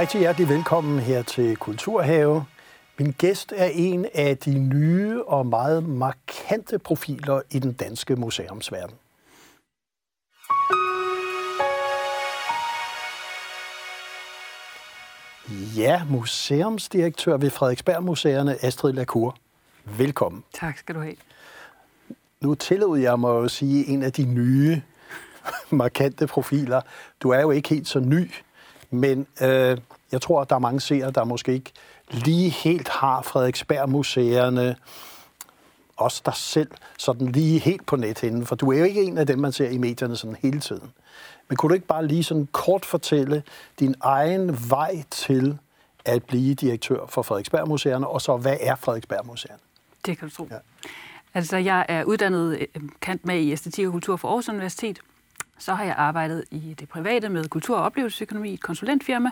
Rigtig hjertelig velkommen her til Kulturhave. Min gæst er en af de nye og meget markante profiler i den danske museumsverden. Ja, museumsdirektør ved Frederiksberg Museerne, Astrid Lacour. Velkommen. Tak skal du have. Nu tillod jeg mig at sige en af de nye, markante profiler. Du er jo ikke helt så ny, men øh, jeg tror, at der er mange seere, der måske ikke lige helt har Frederiksberg Museerne, også dig selv, sådan lige helt på nethinden, for du er jo ikke en af dem, man ser i medierne sådan hele tiden. Men kunne du ikke bare lige sådan kort fortælle din egen vej til at blive direktør for Frederiksberg Museerne, og så hvad er Frederiksberg Museerne? Det kan du tro. Ja. Altså, jeg er uddannet øh, kant med i æstetik og kultur for Aarhus Universitet. Så har jeg arbejdet i det private med kultur- og oplevelsesøkonomi i et konsulentfirma.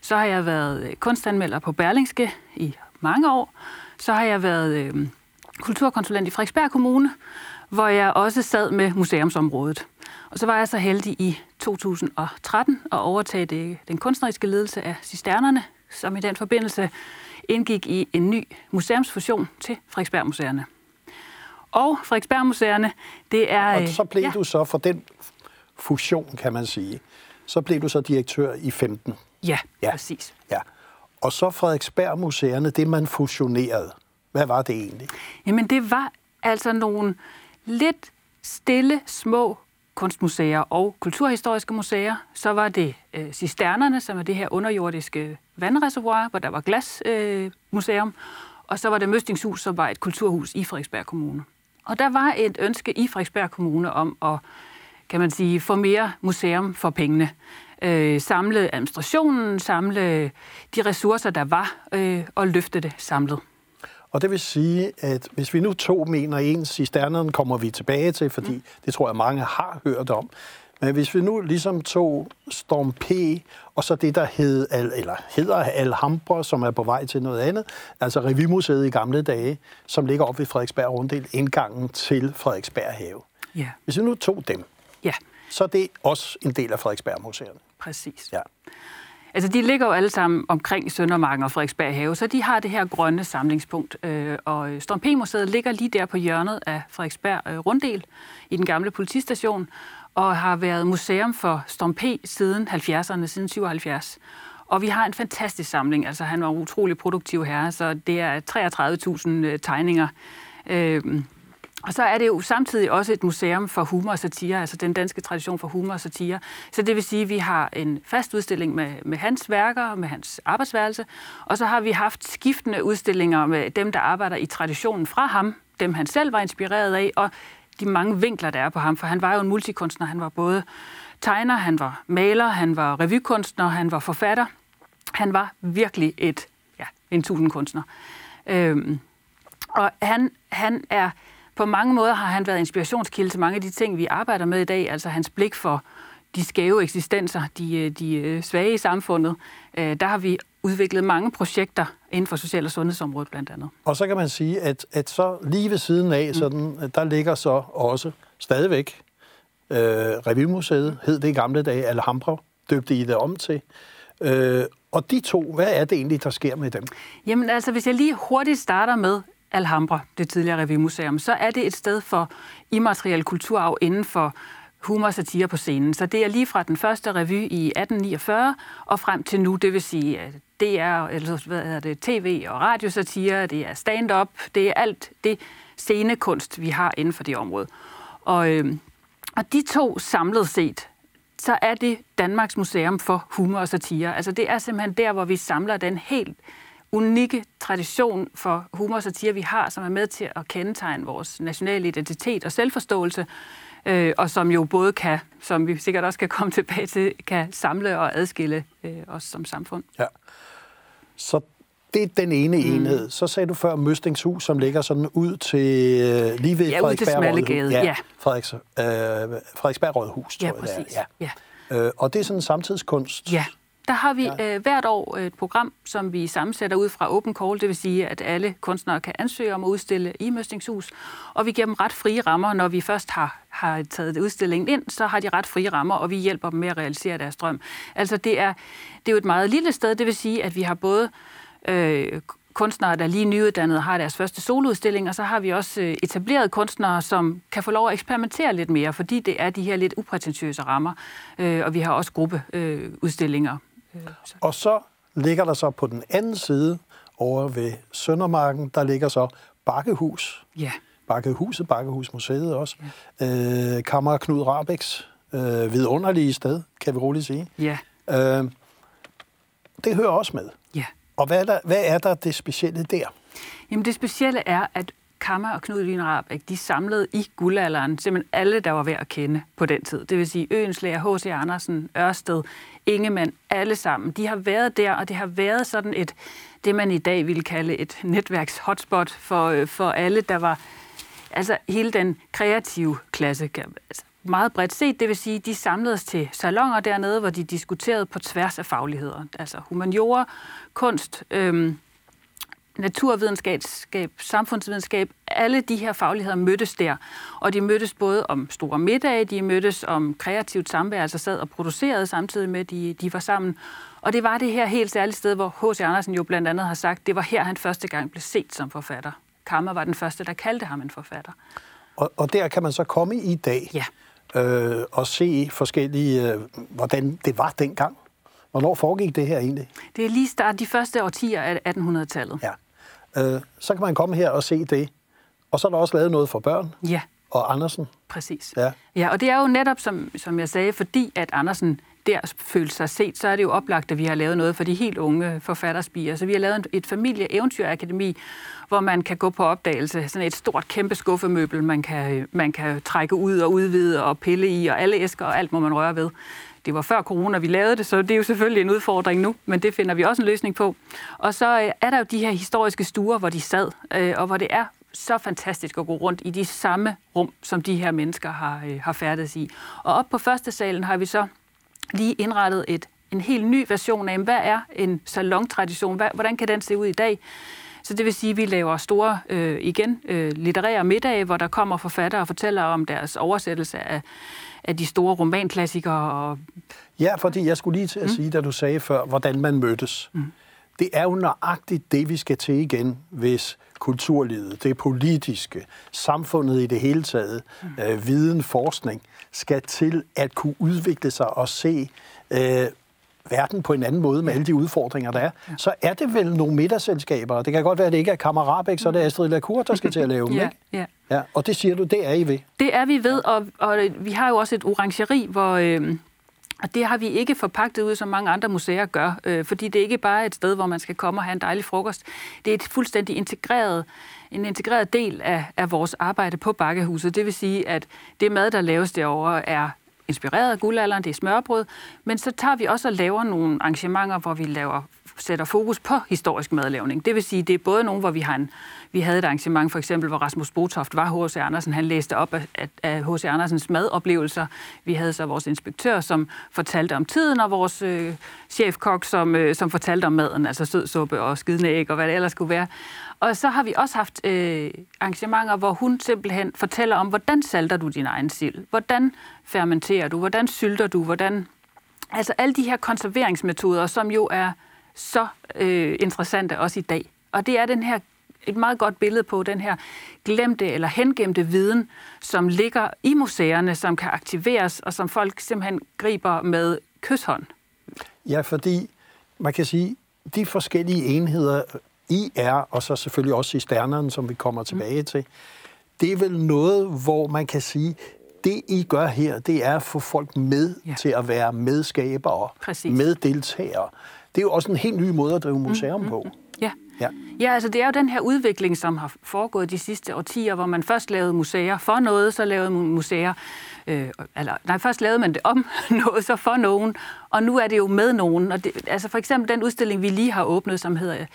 Så har jeg været øh, kunstanmelder på Berlingske i mange år. Så har jeg været øh, kulturkonsulent i Frederiksberg Kommune, hvor jeg også sad med museumsområdet. Og så var jeg så heldig i 2013 at overtage det, den kunstneriske ledelse af Cisternerne, som i den forbindelse indgik i en ny museumsfusion til Frederiksberg Museerne. Og Frederiksberg Museerne, det er... Og så blev ja. du så for den fusion, kan man sige. Så blev du så direktør i 15. Ja, ja. præcis. Ja. Og så Frederiksberg Museerne, det man fusionerede. Hvad var det egentlig? Jamen det var altså nogle lidt stille, små kunstmuseer og kulturhistoriske museer. Så var det øh, Cisternerne, som er det her underjordiske vandreservoir, hvor der var glasmuseum. Øh, og så var det Møstingshus, som var et kulturhus i Frederiksberg Kommune. Og der var et ønske i Frederiksberg Kommune om at, kan man sige, få mere museum for pengene. Øh, samle administrationen, samle de ressourcer, der var, øh, og løfte det samlet. Og det vil sige, at hvis vi nu to mener ens i stjernerne, kommer vi tilbage til, fordi mm. det tror jeg mange har hørt om. Men hvis vi nu ligesom tog Storm P, og så det, der hed, eller hedder Alhambra, som er på vej til noget andet, altså Revimuseet i gamle dage, som ligger oppe ved Frederiksberg Runddel, indgangen til Frederiksberg Have. Ja. Hvis vi nu tog dem, ja. så er det også en del af Frederiksberg Museerne. Præcis. Ja. Altså, de ligger jo alle sammen omkring Søndermarken og Frederiksberg Have, så de har det her grønne samlingspunkt. Øh, og Storm P-museet ligger lige der på hjørnet af Frederiksberg øh, Runddel i den gamle politistation, og har været museum for Storm P siden 70'erne, siden 77. Og vi har en fantastisk samling. Altså, han var en utrolig produktiv herre, så det er 33.000 øh, tegninger. Øh, og så er det jo samtidig også et museum for humor og satire, altså den danske tradition for humor og satire. Så det vil sige, at vi har en fast udstilling med, med hans værker, med hans arbejdsværelse, og så har vi haft skiftende udstillinger med dem, der arbejder i traditionen fra ham, dem han selv var inspireret af, og de mange vinkler, der er på ham, for han var jo en multikunstner. Han var både tegner, han var maler, han var revykunstner, han var forfatter. Han var virkelig et, ja, en tusindkunstner. Øhm, og han, han er på mange måder har han været inspirationskilde til mange af de ting, vi arbejder med i dag. Altså hans blik for de skæve eksistenser, de, øh, de øh, svage i samfundet. Øh, der har vi udviklet mange projekter inden for social- og sundhedsområdet blandt andet. Og så kan man sige, at, at så lige ved siden af, mm. sådan, der ligger så også stadigvæk øh, Revymuseet, hed det i gamle dage, Alhambra, døbte I det om til. Øh, og de to, hvad er det egentlig, der sker med dem? Jamen altså, hvis jeg lige hurtigt starter med Alhambra, det tidligere revymuseum, så er det et sted for immateriel kulturarv inden for humor og satire på scenen. Så det er lige fra den første revy i 1849 og frem til nu, det vil sige, at det er, eller hvad hedder det, tv- og radiosatire, det er stand-up, det er alt det scenekunst, vi har inden for det område. Og, øh, og de to samlet set, så er det Danmarks Museum for Humor og Satire. Altså det er simpelthen der, hvor vi samler den helt unikke tradition for humor og satire, vi har, som er med til at kendetegne vores nationale identitet og selvforståelse, øh, og som jo både kan, som vi sikkert også kan komme tilbage til, kan samle og adskille øh, os som samfund. Ja. Så det er den ene mm. enhed. Så sagde du før Møstingshus, som ligger sådan ud til øh, lige ved ja, Frederiksberg Rådhus. Ja, ja. Frederiks, øh, Frederiksberg Rådhus, ja, tror jeg præcis. det er. Ja. Ja. Øh, og det er sådan en samtidskunst. Ja, der har vi ja. øh, hvert år et program, som vi sammensætter ud fra Open Call, det vil sige, at alle kunstnere kan ansøge om at udstille i Møstingshus, og vi giver dem ret frie rammer, når vi først har, har taget udstillingen ind, så har de ret frie rammer, og vi hjælper dem med at realisere deres drøm. Altså det er, det er jo et meget lille sted, det vil sige, at vi har både øh, kunstnere, der lige nyuddannede har deres første soloudstilling, og så har vi også øh, etablerede kunstnere, som kan få lov at eksperimentere lidt mere, fordi det er de her lidt uprætentiøse rammer, øh, og vi har også gruppeudstillinger. Øh, og så ligger der så på den anden side, over ved Søndermarken, der ligger så Bakkehus. Ja. Bakkehuset, Bakkehusmuseet også. Ja. Øh, Kammer Knud Rabeks øh, vidunderlige sted, kan vi roligt sige. Ja. Øh, det hører også med. Ja. Og hvad er, der, hvad er der det specielle der? Jamen det specielle er, at Kammer og Knud Wien Rabeck, de samlede i guldalderen simpelthen alle, der var værd at kende på den tid. Det vil sige Øenslæger, H.C. Andersen, Ørsted, Ingemann, alle sammen. De har været der, og det har været sådan et, det man i dag ville kalde et netværks-hotspot for, øh, for alle, der var, altså hele den kreative klasse, altså meget bredt set. Det vil sige, de samledes til salonger dernede, hvor de diskuterede på tværs af fagligheder. Altså humaniora, kunst, øhm, naturvidenskab, samfundsvidenskab, alle de her fagligheder mødtes der. Og de mødtes både om store middage, de mødtes om kreativt samvær, altså sad og producerede samtidig med, at de, de var sammen. Og det var det her helt særlige sted, hvor H.C. Andersen jo blandt andet har sagt, det var her, han første gang blev set som forfatter. Kammer var den første, der kaldte ham en forfatter. Og, og der kan man så komme i dag ja. øh, og se forskellige, øh, hvordan det var dengang. Hvornår foregik det her egentlig? Det er lige start de første årtier af 1800-tallet. Ja. Øh, så kan man komme her og se det. Og så er der også lavet noget for børn. Ja. Og Andersen. Præcis. Ja. ja, og det er jo netop, som, som jeg sagde, fordi at Andersen der følte sig set, så er det jo oplagt, at vi har lavet noget for de helt unge forfatterspiger. Så vi har lavet et familie-eventyrakademi, hvor man kan gå på opdagelse. Sådan et stort, kæmpe skuffemøbel, man kan, man kan trække ud og udvide og pille i, og alle æsker og alt må man røre ved. Det var før corona, vi lavede det, så det er jo selvfølgelig en udfordring nu, men det finder vi også en løsning på. Og så øh, er der jo de her historiske stuer, hvor de sad, øh, og hvor det er så fantastisk at gå rundt i de samme rum, som de her mennesker har, øh, har færdes i. Og op på første salen har vi så lige indrettet et, en helt ny version af, hvad er en salontradition, hvordan kan den se ud i dag? Så det vil sige, at vi laver store, øh, igen, øh, litterære middage, hvor der kommer forfattere og fortæller om deres oversættelse af, af de store romanklassikere. Og... Ja, fordi jeg skulle lige til at mm. sige, da du sagde før, hvordan man mødtes. Mm. Det er jo nøjagtigt det, vi skal til igen, hvis kulturlivet, det politiske, samfundet i det hele taget, mm. øh, viden, forskning, skal til at kunne udvikle sig og se øh, verden på en anden måde med alle de udfordringer, der er, så er det vel nogle middagsselskaber. Det kan godt være, at det ikke er Kammerabæk, så er det Astrid Lacour, der skal til at lave dem, ja, ikke? Ja. ja. Og det siger du, det er I ved? Det er vi ved, og, og vi har jo også et orangeri, hvor... Øh, og det har vi ikke forpagtet ud, som mange andre museer gør, øh, fordi det er ikke bare et sted, hvor man skal komme og have en dejlig frokost. Det er et fuldstændig integreret, en integreret del af, af vores arbejde på Bakkehuset. Det vil sige, at det mad, der laves derovre, er inspireret af guldalderen, det er smørbrød, men så tager vi også og laver nogle arrangementer, hvor vi laver sætter fokus på historisk madlavning. Det vil sige, det er både nogle, hvor vi har en, vi havde et arrangement, for eksempel, hvor Rasmus Botoft var H.C. Andersen. Han læste op af H.C. Andersens madoplevelser. Vi havde så vores inspektør, som fortalte om tiden, og vores øh, chefkok, som, øh, som fortalte om maden, altså sødsuppe og skidende æg og hvad det ellers skulle være. Og så har vi også haft øh, arrangementer, hvor hun simpelthen fortæller om, hvordan salter du din egen sild? Hvordan fermenterer du? Hvordan sylter du? Hvordan... Altså alle de her konserveringsmetoder, som jo er så øh, interessante også i dag. Og det er den her et meget godt billede på den her glemte eller hengemte viden, som ligger i museerne, som kan aktiveres, og som folk simpelthen griber med kysshånd. Ja, fordi man kan sige, de forskellige enheder, I er, og så selvfølgelig også i stjernerne, som vi kommer tilbage til, det er vel noget, hvor man kan sige, det I gør her, det er at få folk med ja. til at være medskabere, Præcis. meddeltagere. Det er jo også en helt ny måde at drive museum mm, på. Mm, ja. Ja. ja, altså det er jo den her udvikling, som har foregået de sidste årtier, hvor man først lavede museer for noget, så lavede man museer, øh, eller nej, først lavede man det om noget, så for nogen, og nu er det jo med nogen. Og det, altså for eksempel den udstilling, vi lige har åbnet, som hedder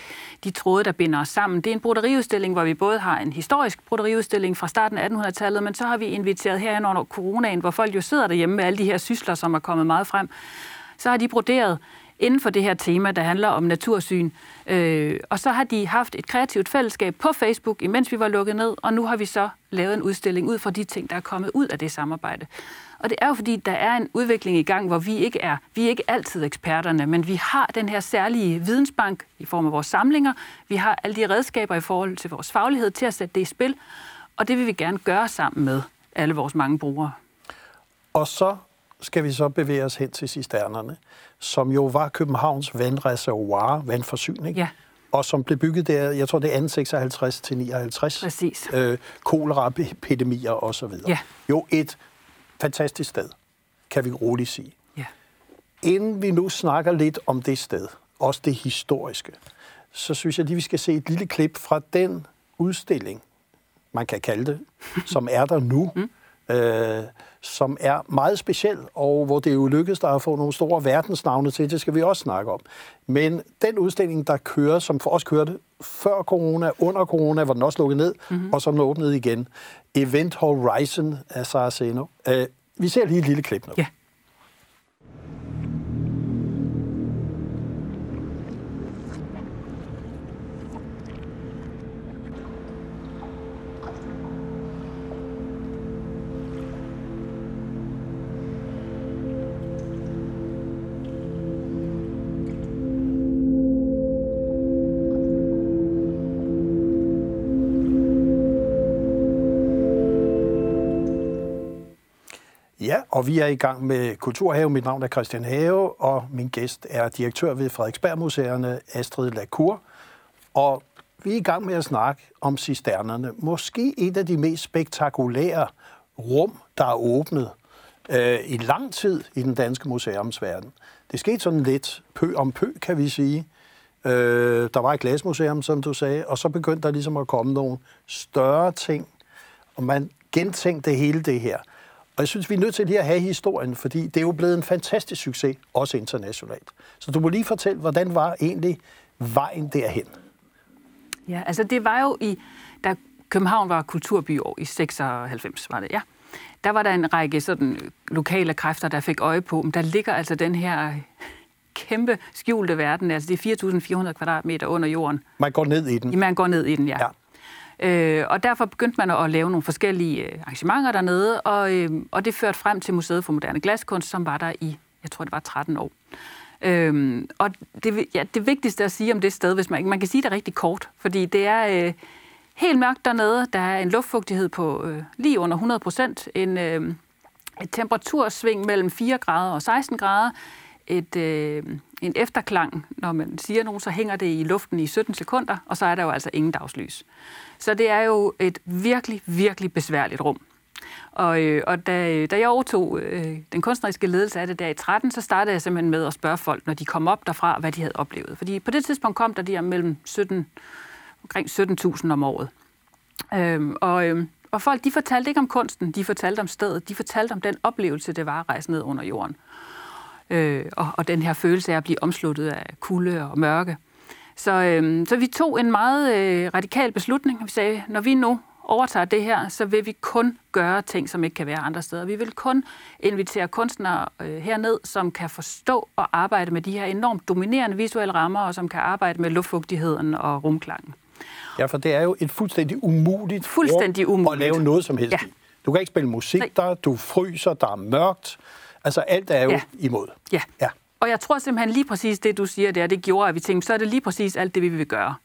De tråde, der binder os sammen. Det er en broderiudstilling, hvor vi både har en historisk broderiudstilling fra starten af 1800-tallet, men så har vi inviteret herhen under coronaen, hvor folk jo sidder derhjemme med alle de her sysler, som er kommet meget frem. Så har de broderet inden for det her tema, der handler om natursyn. Øh, og så har de haft et kreativt fællesskab på Facebook, imens vi var lukket ned, og nu har vi så lavet en udstilling ud fra de ting, der er kommet ud af det samarbejde. Og det er jo fordi, der er en udvikling i gang, hvor vi ikke er, vi er ikke altid eksperterne, men vi har den her særlige vidensbank i form af vores samlinger. Vi har alle de redskaber i forhold til vores faglighed til at sætte det i spil, og det vil vi gerne gøre sammen med alle vores mange brugere. Og så skal vi så bevæge os hen til cisternerne, som jo var Københavns vandreservoir, vandforsyning. Ja. Og som blev bygget der, jeg tror det er 56 til 59. Præcis. Øh, koleraepidemier og så videre. Ja. Jo, et fantastisk sted, kan vi roligt sige. Ja. Inden vi nu snakker lidt om det sted, også det historiske, så synes jeg lige, vi skal se et lille klip fra den udstilling, man kan kalde det, som er der nu, mm. øh, som er meget speciel, og hvor det jo lykkedes der at få nogle store verdensnavne til, det skal vi også snakke om. Men den udstilling, der kører, som for os kørte før corona, under corona, var den også lukket ned, mm-hmm. og så den åbnede igen. Event Horizon af Saraceno. Øh, vi ser lige et lille klip nu. Ja. Og vi er i gang med Kulturhave. Mit navn er Christian Have, og min gæst er direktør ved Frederiksberg Museerne, Astrid Lacour. Og vi er i gang med at snakke om cisternerne. Måske et af de mest spektakulære rum, der er åbnet øh, i lang tid i den danske museumsverden. Det skete sådan lidt pø om pø, kan vi sige. Øh, der var et glasmuseum, som du sagde, og så begyndte der ligesom at komme nogle større ting, og man gentænkte hele det her. Og jeg synes, vi er nødt til lige at have historien, fordi det er jo blevet en fantastisk succes, også internationalt. Så du må lige fortælle, hvordan var egentlig vejen derhen? Ja, altså det var jo i, da København var kulturbyår i 96, var det, ja. Der var der en række sådan lokale kræfter, der fik øje på, men der ligger altså den her kæmpe skjulte verden, altså det er 4.400 kvadratmeter under jorden. Man går ned i den. Man går ned i den, ja. ja. Øh, og derfor begyndte man at lave nogle forskellige øh, arrangementer dernede, og, øh, og det førte frem til Museet for Moderne Glaskunst, som var der i, jeg tror det var 13 år. Øhm, og det, ja, det vigtigste at sige om det sted, hvis man, man kan sige det rigtig kort, fordi det er øh, helt mørkt dernede. Der er en luftfugtighed på øh, lige under 100 procent, en, øh, et temperatursving mellem 4 grader og 16 grader, et, øh, en efterklang. Når man siger nogen, så hænger det i luften i 17 sekunder, og så er der jo altså ingen dagslys. Så det er jo et virkelig, virkelig besværligt rum. Og, øh, og da, da jeg overtog øh, den kunstneriske ledelse af det der i 13, så startede jeg simpelthen med at spørge folk, når de kom op derfra, hvad de havde oplevet. Fordi på det tidspunkt kom der de mellem 17, omkring 17.000 om året. Øhm, og, øh, og folk, de fortalte ikke om kunsten, de fortalte om stedet, de fortalte om den oplevelse, det var at rejse ned under jorden. Øh, og, og den her følelse af at blive omsluttet af kulde og mørke. Så, øh, så vi tog en meget øh, radikal beslutning. Vi sagde, når vi nu overtager det her, så vil vi kun gøre ting, som ikke kan være andre steder. Vi vil kun invitere kunstnere øh, herned, som kan forstå og arbejde med de her enormt dominerende visuelle rammer, og som kan arbejde med luftfugtigheden og rumklangen. Ja, for det er jo et fuldstændig umuligt, fuldstændig umuligt. at lave noget som helst ja. Du kan ikke spille musik Nej. der, du fryser, der er mørkt. Altså alt er jo ja. imod. Ja. ja. Og jeg tror simpelthen lige præcis det, du siger der, det gjorde, at vi tænkte, så er det lige præcis alt det, vi vil gøre.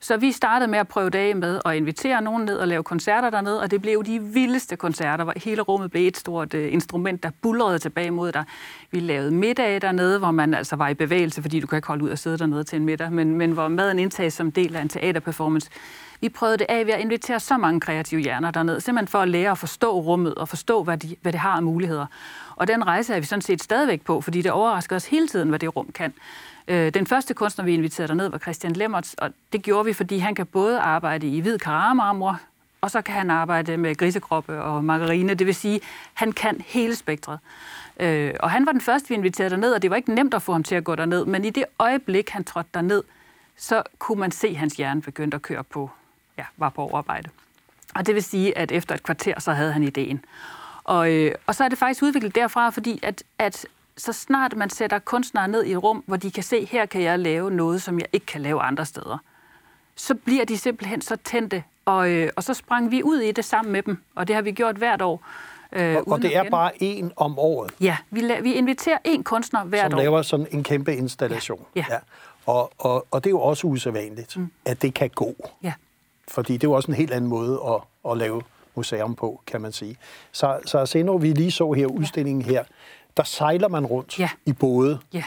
Så vi startede med at prøve dage med at invitere nogen ned og lave koncerter dernede, og det blev de vildeste koncerter, hvor hele rummet blev et stort uh, instrument, der bulrede tilbage mod dig. Vi lavede middage dernede, hvor man altså var i bevægelse, fordi du kan ikke holde ud og sidde dernede til en middag, men, men hvor maden indtages som del af en teaterperformance. Vi prøvede det af ved at invitere så mange kreative hjerner derned, simpelthen for at lære at forstå rummet og forstå, hvad, de, hvad det har af muligheder. Og den rejse er vi sådan set stadigvæk på, fordi det overrasker os hele tiden, hvad det rum kan. Øh, den første kunstner, vi inviterede derned, var Christian Lemmerts, og det gjorde vi, fordi han kan både arbejde i hvid karamarmor, og så kan han arbejde med grisekroppe og margarine. Det vil sige, han kan hele spektret. Øh, og han var den første, vi inviterede derned, og det var ikke nemt at få ham til at gå derned, men i det øjeblik, han trådte derned, så kunne man se, at hans hjerne begyndte at køre på, ja, var på overarbejde. Og det vil sige, at efter et kvarter, så havde han ideen. Og, øh, og så er det faktisk udviklet derfra, fordi at, at så snart man sætter kunstnere ned i et rum, hvor de kan se, her kan jeg lave noget, som jeg ikke kan lave andre steder, så bliver de simpelthen så tændte. Og, øh, og så sprang vi ud i det sammen med dem, og det har vi gjort hvert år. Øh, og, og det er bare en om året? Ja, vi, la- vi inviterer en kunstner hvert som år. Som laver sådan en kæmpe installation? Ja. ja. ja. Og, og, og det er jo også usædvanligt, mm. at det kan gå. Ja. Fordi det er jo også en helt anden måde at, at lave museum på, kan man sige. Så, så se, når vi lige så her udstillingen her, der sejler man rundt ja. i både. Ja.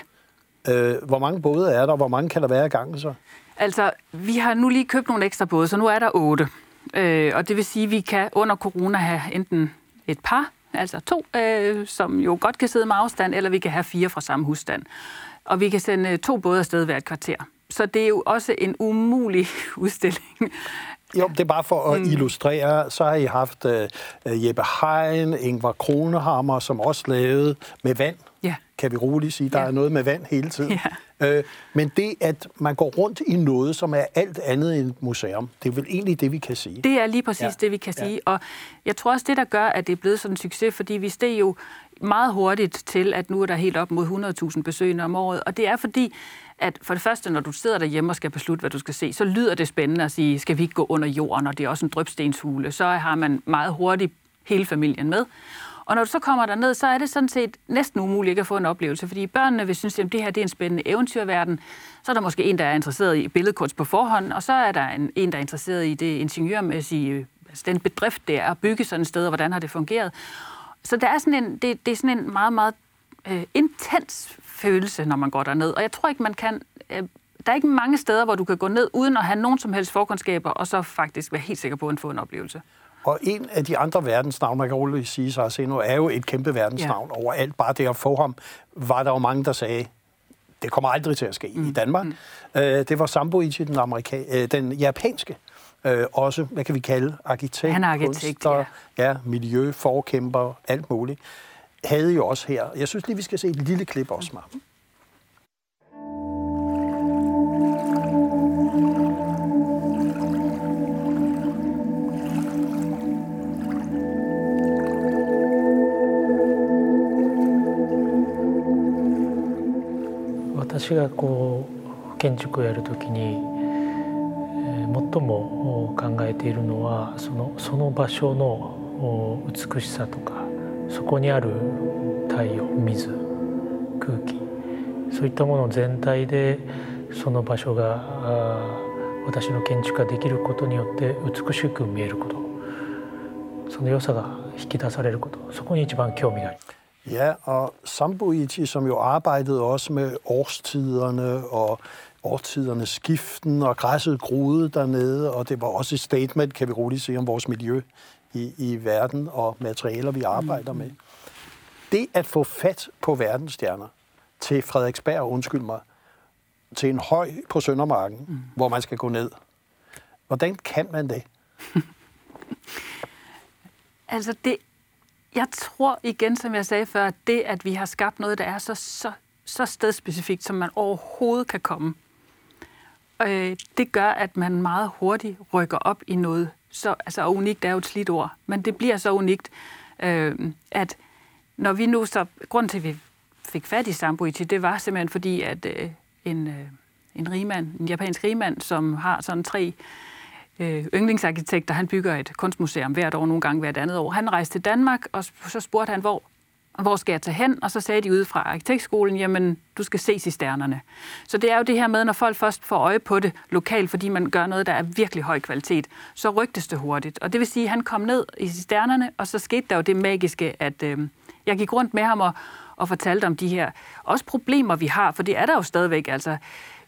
Øh, hvor mange både er der? Hvor mange kan der være i gang så? Altså, vi har nu lige købt nogle ekstra både, så nu er der otte. Øh, og det vil sige, at vi kan under corona have enten et par, altså to, øh, som jo godt kan sidde med afstand, eller vi kan have fire fra samme husstand. Og vi kan sende to både afsted hvert kvarter. Så det er jo også en umulig udstilling. Jo, det er bare for at mm. illustrere. Så har I haft uh, Jeppe Hein, Ingvar Kronehammer, som også lavede med vand. Ja. Kan vi roligt sige, der ja. er noget med vand hele tiden. Ja. Uh, men det, at man går rundt i noget, som er alt andet end et museum, det er vel egentlig det, vi kan sige. Det er lige præcis ja. det, vi kan sige. Ja. Og jeg tror også, det der gør, at det er blevet sådan en succes, fordi vi steg jo meget hurtigt til, at nu er der helt op mod 100.000 besøgende om året. Og det er fordi, at for det første, når du sidder derhjemme og skal beslutte, hvad du skal se, så lyder det spændende at sige, skal vi ikke gå under jorden, og det er også en drøbstenshule. Så har man meget hurtigt hele familien med. Og når du så kommer derned, så er det sådan set næsten umuligt ikke at få en oplevelse, fordi børnene vil synes, at det her det er en spændende eventyrverden. Så er der måske en, der er interesseret i billedkunst på forhånd, og så er der en, en der er interesseret i det ingeniørmæssige, altså den bedrift, det er at bygge sådan et sted, og hvordan har det fungeret. Så der er sådan en, det, det er sådan en meget, meget øh, intens følelse, når man går derned. Og jeg tror ikke, man kan... Øh, der er ikke mange steder, hvor du kan gå ned uden at have nogen som helst forkundskaber, og så faktisk være helt sikker på at få en oplevelse. Og en af de andre verdensnavne, man kan roligt sige sig nu, er jo et kæmpe verdensnavn ja. overalt. Bare det at få ham, var der jo mange, der sagde, det kommer aldrig til at ske mm. i Danmark. Mm. Uh, det var Samboichi, den, amerika- uh, den japanske. Uh, også, hvad kan vi kalde, arkitekt, Han er arkitekt, kunstner, ja. ja. miljø, forkæmper, alt muligt. Havde jo også her. Jeg synes lige, vi skal se et lille klip også med mm. 私がこう建築をやるときに、最も考えているのはそのその場所の美しさとかそこにある太陽水空気そういったもの全体でその場所が私の建築ができることによって美しく見えることその良さが引き出されることそこに一番興味があります。Ja, og Samboiti, som jo arbejdede også med årstiderne og årstidernes skiften, og græsset groede dernede, og det var også et statement, kan vi roligt sige, om vores miljø i, i verden og materialer, vi arbejder med. Det at få fat på verdensstjerner til Frederiksberg, undskyld mig, til en høj på Søndermarken, mm. hvor man skal gå ned. Hvordan kan man det? altså, det jeg tror igen, som jeg sagde før, at det, at vi har skabt noget, der er så, så, så stedspecifikt, som man overhovedet kan komme, øh, det gør, at man meget hurtigt rykker op i noget. Så, altså, unikt er jo et slidt ord, men det bliver så unikt, øh, at når vi nu så... Grunden til, at vi fik fat i Sambuichi, det var simpelthen fordi, at øh, en, øh, en rigmand, en japansk rigmand, som har sådan tre øh, yndlingsarkitekter, han bygger et kunstmuseum hvert år, nogle gange hvert andet år. Han rejste til Danmark, og så spurgte han, hvor, hvor skal jeg tage hen? Og så sagde de ude fra arkitektskolen, jamen, du skal ses i stjernerne. Så det er jo det her med, når folk først får øje på det lokalt, fordi man gør noget, der er virkelig høj kvalitet, så rygtes det hurtigt. Og det vil sige, at han kom ned i stjernerne, og så skete der jo det magiske, at øh, jeg gik rundt med ham og, og fortalte om de her også problemer, vi har, for det er der jo stadigvæk. Altså,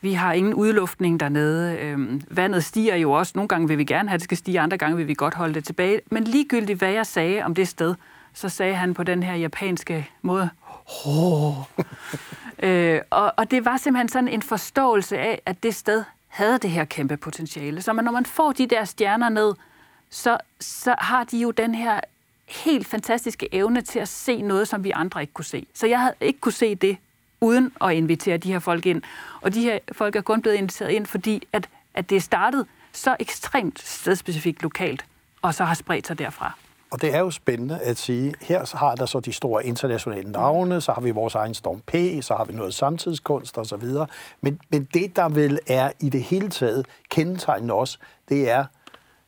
vi har ingen udluftning dernede. Øhm, vandet stiger jo også. Nogle gange vil vi gerne have, at det skal stige, andre gange vil vi godt holde det tilbage. Men ligegyldigt, hvad jeg sagde om det sted, så sagde han på den her japanske måde, øh, og, og det var simpelthen sådan en forståelse af, at det sted havde det her kæmpe potentiale. Så man, når man får de der stjerner ned, så, så har de jo den her helt fantastiske evne til at se noget, som vi andre ikke kunne se. Så jeg havde ikke kunne se det uden at invitere de her folk ind. Og de her folk er kun blevet inviteret ind, fordi at, at det startet så ekstremt stedspecifikt lokalt, og så har spredt sig derfra. Og det er jo spændende at sige, her har der så de store internationale navne, så har vi vores egen Storm P, så har vi noget samtidskunst osv. Men, men det, der vel er i det hele taget kendetegnende også, det er,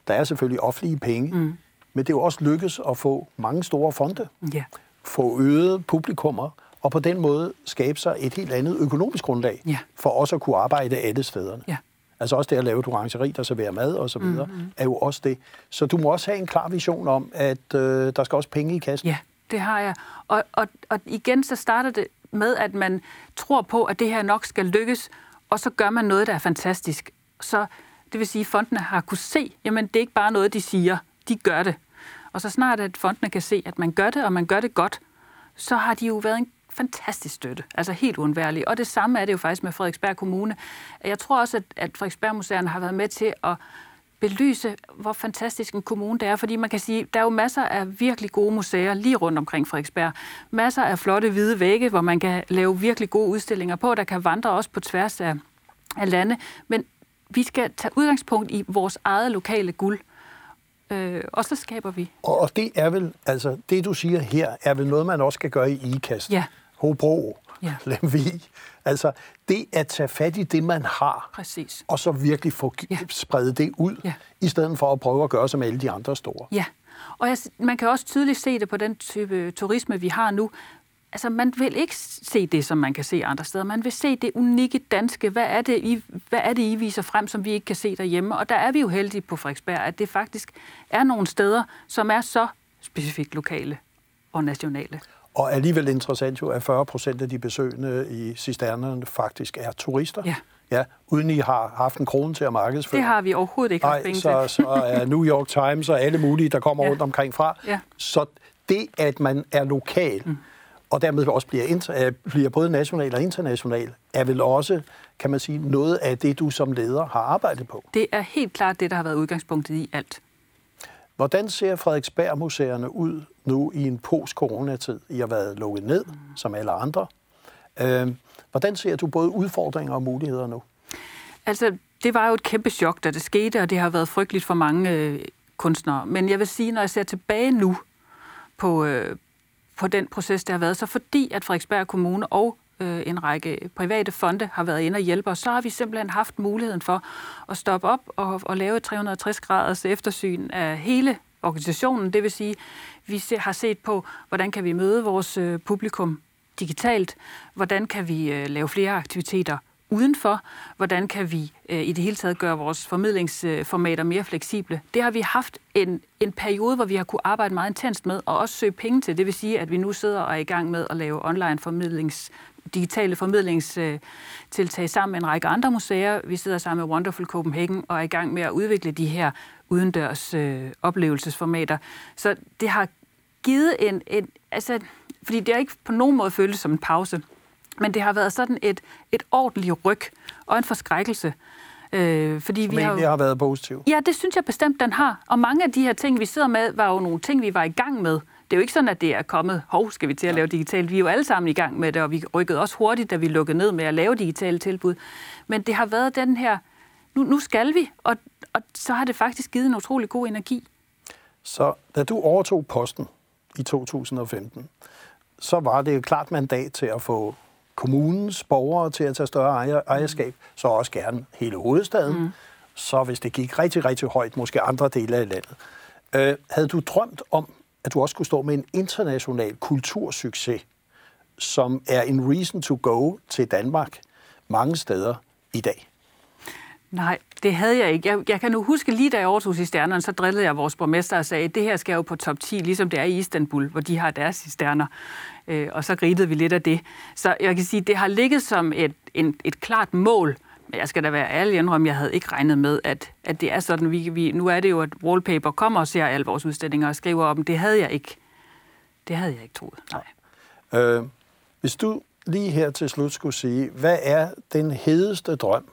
der er selvfølgelig offentlige penge, mm. men det er jo også lykkes at få mange store fonde, Ja. få øget publikummer, og på den måde skabe sig et helt andet økonomisk grundlag Ja. for også at kunne arbejde alle stederne. Ja. Altså også det at lave et orangeri, der serverer mad og så videre, mm-hmm. er jo også det. Så du må også have en klar vision om, at øh, der skal også penge i kassen. Ja, det har jeg. Og, og, og igen så starter det med, at man tror på, at det her nok skal lykkes, og så gør man noget, der er fantastisk. Så det vil sige, at fondene har kunne se, jamen det er ikke bare noget, de siger, de gør det. Og så snart at fondene kan se, at man gør det, og man gør det godt, så har de jo været en fantastisk støtte, altså helt uundværlig. Og det samme er det jo faktisk med Frederiksberg Kommune. Jeg tror også, at, at Frederiksberg Museerne har været med til at belyse, hvor fantastisk en kommune det er, fordi man kan sige, der er jo masser af virkelig gode museer lige rundt omkring Frederiksberg. Masser af flotte hvide vægge, hvor man kan lave virkelig gode udstillinger på, der kan vandre også på tværs af, af lande. Men vi skal tage udgangspunkt i vores eget lokale guld, øh, og så skaber vi. Og, og det er vel, altså det du siger her, er vel noget, man også skal gøre i IKAST. Ja. Hobro, Ja. Lemvig. Altså det at tage fat i det, man har, Præcis. og så virkelig få Ja. spredt det ud, Ja. i stedet for at prøve at gøre som alle de andre store. Ja, og jeg, man kan også tydeligt se det på den type turisme, vi har nu. Altså, man vil ikke se det, som man kan se andre steder. Man vil se det unikke danske. Hvad er det, I, hvad er det, I viser frem, som vi ikke kan se derhjemme? Og der er vi jo heldige på Frederiksberg, at det faktisk er nogle steder, som er så specifikt lokale og nationale. Og alligevel interessant jo, at 40 procent af de besøgende i cisternerne faktisk er turister. Ja. ja. Uden I har haft en krone til at markedsføre. Det har vi overhovedet ikke haft Nej, så, så er New York Times og alle mulige, der kommer Ja. ja. rundt omkring fra. Ja. Så det, at man er lokal, mm. og dermed også bliver, inter, øh, bliver både national og international, er vel også, kan man sige, noget af det, du som leder har arbejdet på. Det er helt klart det, der har været udgangspunktet i alt. Hvordan ser Frederiksberg-museerne ud nu i en post-coronatid? I har været lukket ned, mm. som alle andre. Øhm, hvordan ser du både udfordringer og muligheder nu? Altså, det var jo et kæmpe chok, da det skete, og det har været frygteligt for mange øh, kunstnere. Men jeg vil sige, når jeg ser tilbage nu på, øh, på den proces, der har været, så fordi at Frederiksberg Kommune og øh, en række private fonde har været inde og hjælpe os, så har vi simpelthen haft muligheden for at stoppe op og, og lave et 360-graders eftersyn af hele organisationen. Det vil sige, vi har set på, hvordan kan vi møde vores øh, publikum digitalt, hvordan kan vi øh, lave flere aktiviteter udenfor, hvordan kan vi øh, i det hele taget gøre vores formidlingsformater mere fleksible. Det har vi haft en, en periode, hvor vi har kunne arbejde meget intenst med, og også søge penge til. Det vil sige, at vi nu sidder og er i gang med at lave online formidlings, digitale formidlingstiltag sammen med en række andre museer. Vi sidder sammen med Wonderful Copenhagen og er i gang med at udvikle de her udendørs øh, oplevelsesformater. Så det har givet en, en altså, fordi det har ikke på nogen måde føltes som en pause, men det har været sådan et, et ordentligt ryg og en forskrækkelse. Øh, fordi vi har, jo- har været positiv. Ja, det synes jeg bestemt, den har. Og mange af de her ting, vi sidder med, var jo nogle ting, vi var i gang med. Det er jo ikke sådan, at det er kommet, hov, skal vi til at lave digitalt. Vi er jo alle sammen i gang med det, og vi rykkede også hurtigt, da vi lukkede ned med at lave digitale tilbud. Men det har været den her, nu, nu skal vi, og, og så har det faktisk givet en utrolig god energi. Så da du overtog posten i 2015, så var det et klart mandat til at få kommunens borgere til at tage større ejer, ejerskab, så også gerne hele hovedstaden. Mm. Så hvis det gik rigtig, rigtig højt, måske andre dele af landet. Øh, havde du drømt om, at du også kunne stå med en international kultursucces, som er en reason to go til Danmark mange steder i dag? Nej, det havde jeg ikke. Jeg, jeg kan nu huske, lige da jeg overtog cisternerne, så drillede jeg vores borgmester og sagde, det her skal jo på top 10, ligesom det er i Istanbul, hvor de har deres cisterner. Øh, og så grinede vi lidt af det. Så jeg kan sige, det har ligget som et, en, et klart mål, men jeg skal da være ærlig indrømme, jeg havde ikke regnet med, at, at det er sådan. Vi, vi, nu er det jo, at Wallpaper kommer og ser alle vores udstillinger og skriver om. Det havde jeg ikke. Det havde jeg ikke troet. Nej. Øh, hvis du lige her til slut skulle sige, hvad er den hedeste drøm,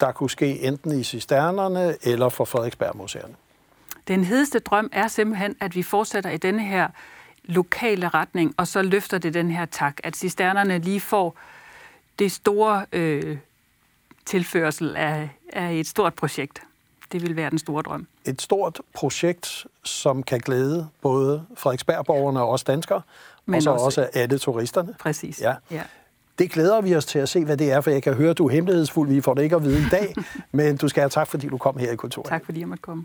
der kunne ske enten i cisternerne eller for Frederiksberg-museerne? Den hedeste drøm er simpelthen, at vi fortsætter i denne her lokale retning, og så løfter det den her tak, at cisternerne lige får det store øh, tilførsel af, af et stort projekt. det vil være den store drøm. Et stort projekt, som kan glæde både Frederiksbergborgerne og os danskere, Men og så også, også alle turisterne. Præcis. Ja. ja. Det glæder vi os til at se, hvad det er, for jeg kan høre, at du er hemmelighedsfuld. Vi får det ikke at vide i dag, men du skal have tak, fordi du kom her i kontoret. Tak, fordi jeg måtte komme.